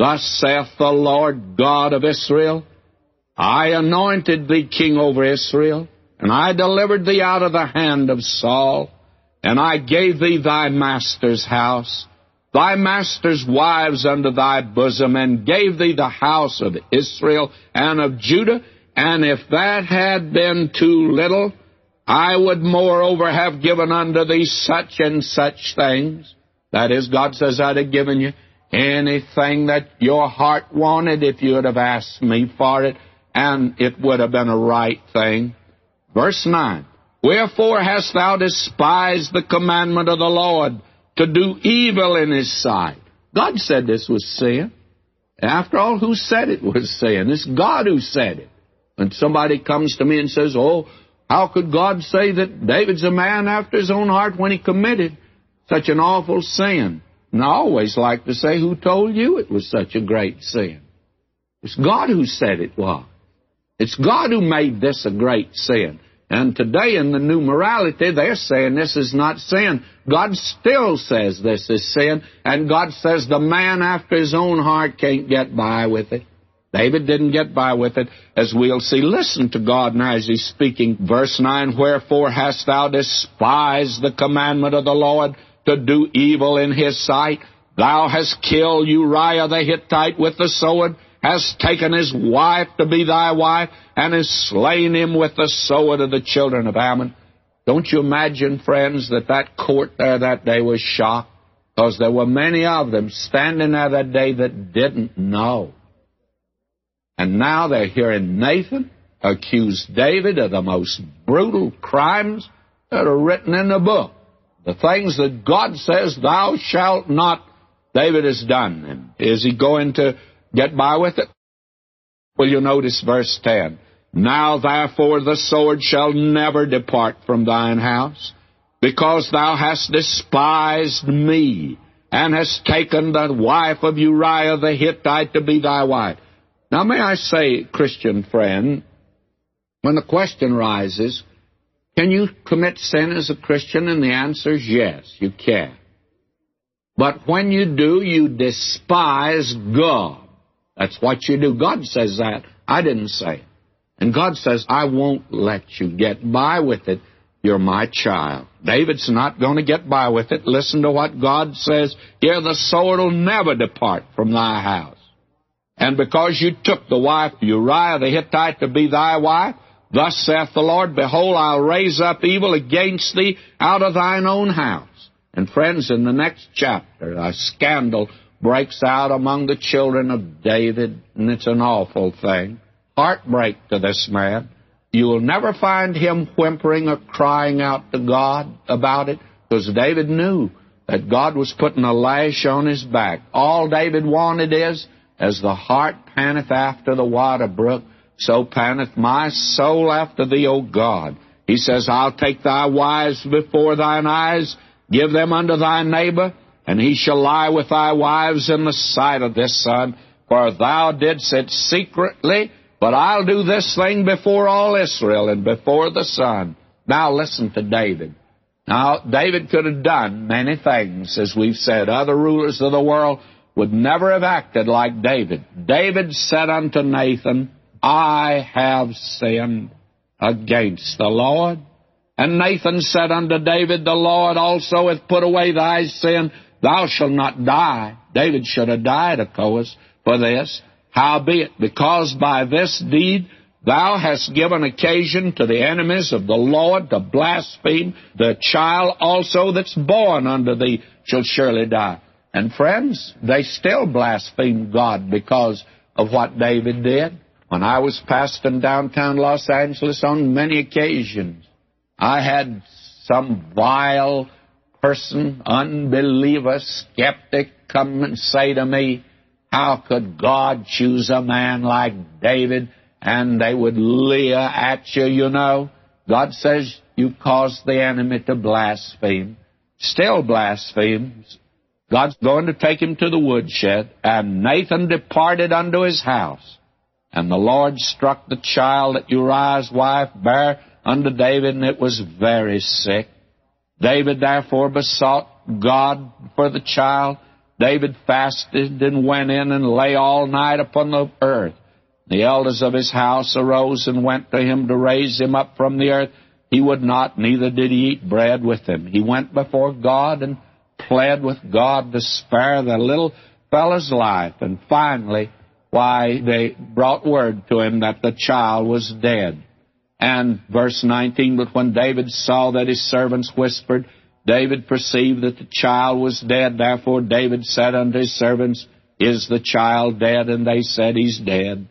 Thus saith the Lord God of Israel, I anointed thee king over Israel, and I delivered thee out of the hand of Saul, and I gave thee thy master's house, thy master's wives unto thy bosom, and gave thee the house of Israel and of Judah, and if that had been too little, I would moreover have given unto thee such and such things. That is, God says, I'd have given you anything that your heart wanted if you would have asked me for it, and it would have been a right thing. Verse 9 Wherefore hast thou despised the commandment of the Lord to do evil in his sight? God said this was sin. After all, who said it was sin? It's God who said it. And somebody comes to me and says, Oh, how could God say that David's a man after his own heart when he committed such an awful sin? And I always like to say, Who told you it was such a great sin? It's God who said it was. It's God who made this a great sin. And today in the new morality, they're saying this is not sin. God still says this is sin, and God says the man after his own heart can't get by with it. David didn't get by with it, as we'll see. Listen to God now as he's speaking. Verse 9, Wherefore hast thou despised the commandment of the Lord to do evil in his sight? Thou hast killed Uriah the Hittite with the sword, hast taken his wife to be thy wife, and hast slain him with the sword of the children of Ammon. Don't you imagine, friends, that that court there that day was shocked? Because there were many of them standing there that day that didn't know. And now they're hearing Nathan accuse David of the most brutal crimes that are written in the book. The things that God says, thou shalt not, David has done. And is he going to get by with it? Well, you notice verse 10. Now therefore the sword shall never depart from thine house, because thou hast despised me, and hast taken the wife of Uriah the Hittite to be thy wife. Now, may I say, Christian friend, when the question rises, can you commit sin as a Christian? And the answer is yes, you can. But when you do, you despise God. That's what you do. God says that. I didn't say it. And God says, I won't let you get by with it. You're my child. David's not going to get by with it. Listen to what God says. Here the sword will never depart from thy house. And because you took the wife Uriah the Hittite to be thy wife, thus saith the Lord, Behold, I'll raise up evil against thee out of thine own house. And friends, in the next chapter, a scandal breaks out among the children of David, and it's an awful thing. Heartbreak to this man. You will never find him whimpering or crying out to God about it, because David knew that God was putting a lash on his back. All David wanted is, as the hart panteth after the water brook, so panteth my soul after thee, O God. He says, I'll take thy wives before thine eyes, give them unto thy neighbor, and he shall lie with thy wives in the sight of this sun. For thou didst it secretly, but I'll do this thing before all Israel and before the sun. Now listen to David. Now, David could have done many things, as we've said. Other rulers of the world would never have acted like David. David said unto Nathan, I have sinned against the Lord. And Nathan said unto David, The Lord also hath put away thy sin. Thou shalt not die. David should have died, of course, for this. Howbeit, because by this deed thou hast given occasion to the enemies of the Lord to blaspheme, the child also that's born unto thee shall surely die. And friends, they still blaspheme God because of what David did. When I was pastoring downtown Los Angeles on many occasions, I had some vile person, unbeliever, skeptic come and say to me, how could God choose a man like David? And they would leer at you, you know. God says you caused the enemy to blaspheme. Still blasphemes. God's going to take him to the woodshed, and Nathan departed unto his house. And the Lord struck the child that Uriah's wife bare unto David, and it was very sick. David therefore besought God for the child. David fasted and went in and lay all night upon the earth. The elders of his house arose and went to him to raise him up from the earth. He would not, neither did he eat bread with them. He went before God and pled with God to spare the little fellow's life. And finally, why, they brought word to him that the child was dead. And verse 19, but when David saw that his servants whispered, David perceived that the child was dead. Therefore David said unto his servants, Is the child dead? And they said, He's dead.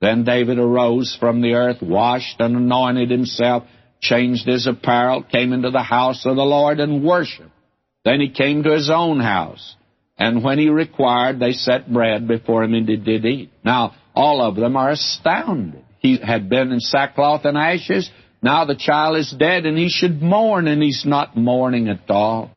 Then David arose from the earth, washed and anointed himself, changed his apparel, came into the house of the Lord and worshiped. Then he came to his own house. And when he required, they set bread before him and he did eat. Now, all of them are astounded. He had been in sackcloth and ashes. Now the child is dead and he should mourn, and he's not mourning at all.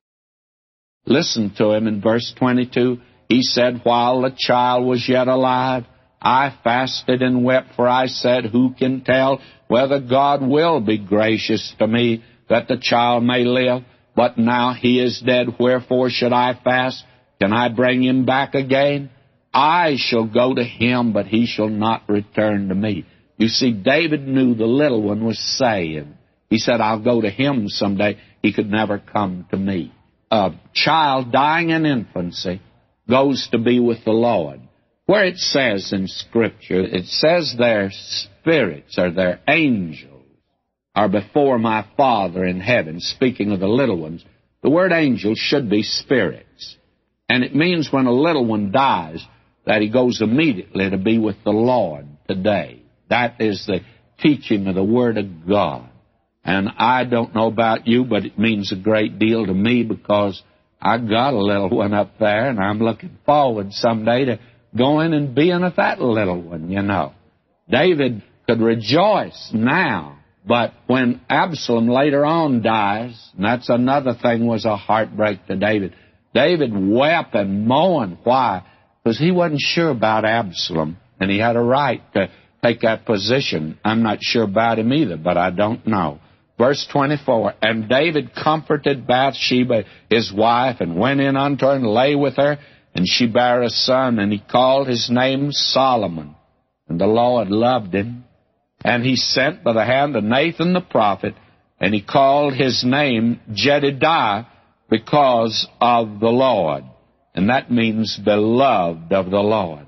Listen to him in verse 22. He said, While the child was yet alive, I fasted and wept, for I said, Who can tell whether God will be gracious to me that the child may live? But now he is dead, wherefore should I fast? Can I bring him back again? I shall go to him, but he shall not return to me. You see, David knew the little one was saying. He said, I'll go to him someday. He could never come to me. A child dying in infancy goes to be with the Lord. Where it says in Scripture, it says their spirits or their angels are before my Father in heaven, speaking of the little ones. The word angel should be spirits. And it means when a little one dies that he goes immediately to be with the Lord today. That is the teaching of the Word of God. And I don't know about you, but it means a great deal to me because I got a little one up there and I'm looking forward someday to going and being with that little one, you know. David could rejoice now, but when Absalom later on dies, and that's another thing was a heartbreak to David. David wept and moaned. Why? Because he wasn't sure about Absalom, and he had a right to take that position. I'm not sure about him either, but I don't know. Verse 24, And David comforted Bathsheba, his wife, and went in unto her and lay with her, and she bare a son, and he called his name Solomon. And the Lord loved him. And he sent by the hand of Nathan the prophet, and he called his name Jedidiah because of the Lord. And that means beloved of the Lord.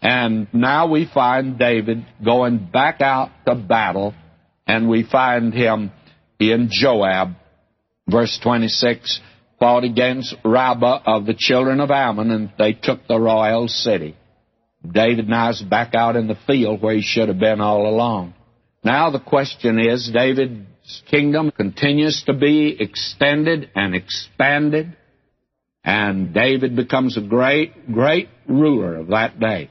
And now we find David going back out to battle, and we find him in Joab. Verse 26 fought against Rabbah of the children of Ammon, and they took the royal city. David now is back out in the field where he should have been all along. Now the question is Kingdom continues to be extended and expanded, and David becomes a great, great ruler of that day.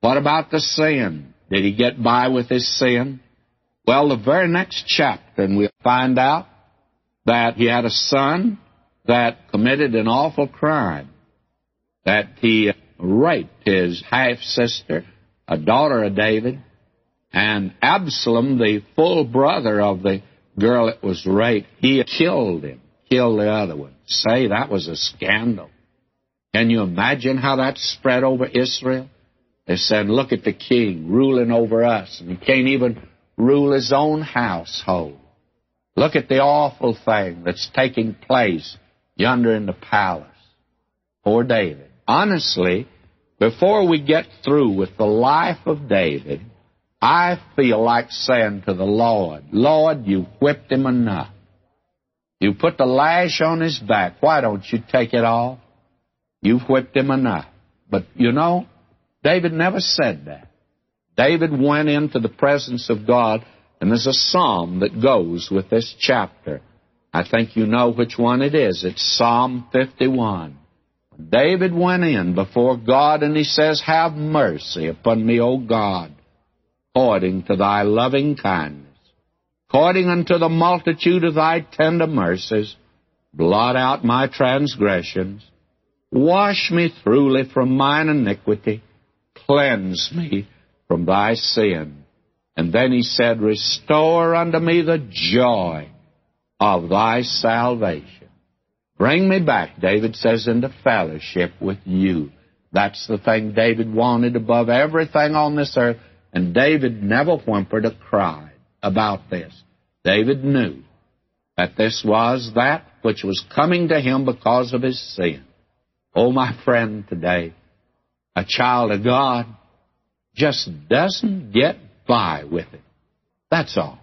What about the sin? Did he get by with his sin? Well, the very next chapter, and we'll find out that he had a son that committed an awful crime, that he raped his half sister, a daughter of David, and Absalom, the full brother of the girl that was raped, he killed him, killed the other one. Say, that was a scandal. Can you imagine how that spread over Israel? They said, Look at the king ruling over us, and he can't even rule his own household. Look at the awful thing that's taking place yonder in the palace. Poor David. Honestly, before we get through with the life of David, I feel like saying to the Lord, Lord, you whipped him enough. You put the lash on his back. Why don't you take it off? You've whipped him enough. But you know, David never said that. David went into the presence of God, and there's a psalm that goes with this chapter. I think you know which one it is. It's Psalm 51. David went in before God and he says, Have mercy upon me, O God, according to thy loving kindness, according unto the multitude of thy tender mercies, blot out my transgressions, wash me thoroughly from mine iniquity, cleanse me from thy sin. And then he said, Restore unto me the joy of thy salvation. Bring me back, David says, into fellowship with you. That's the thing David wanted above everything on this earth. And David never whimpered or cried about this. David knew that this was that which was coming to him because of his sin. Oh, my friend, today, a child of God just doesn't get by with it. That's all.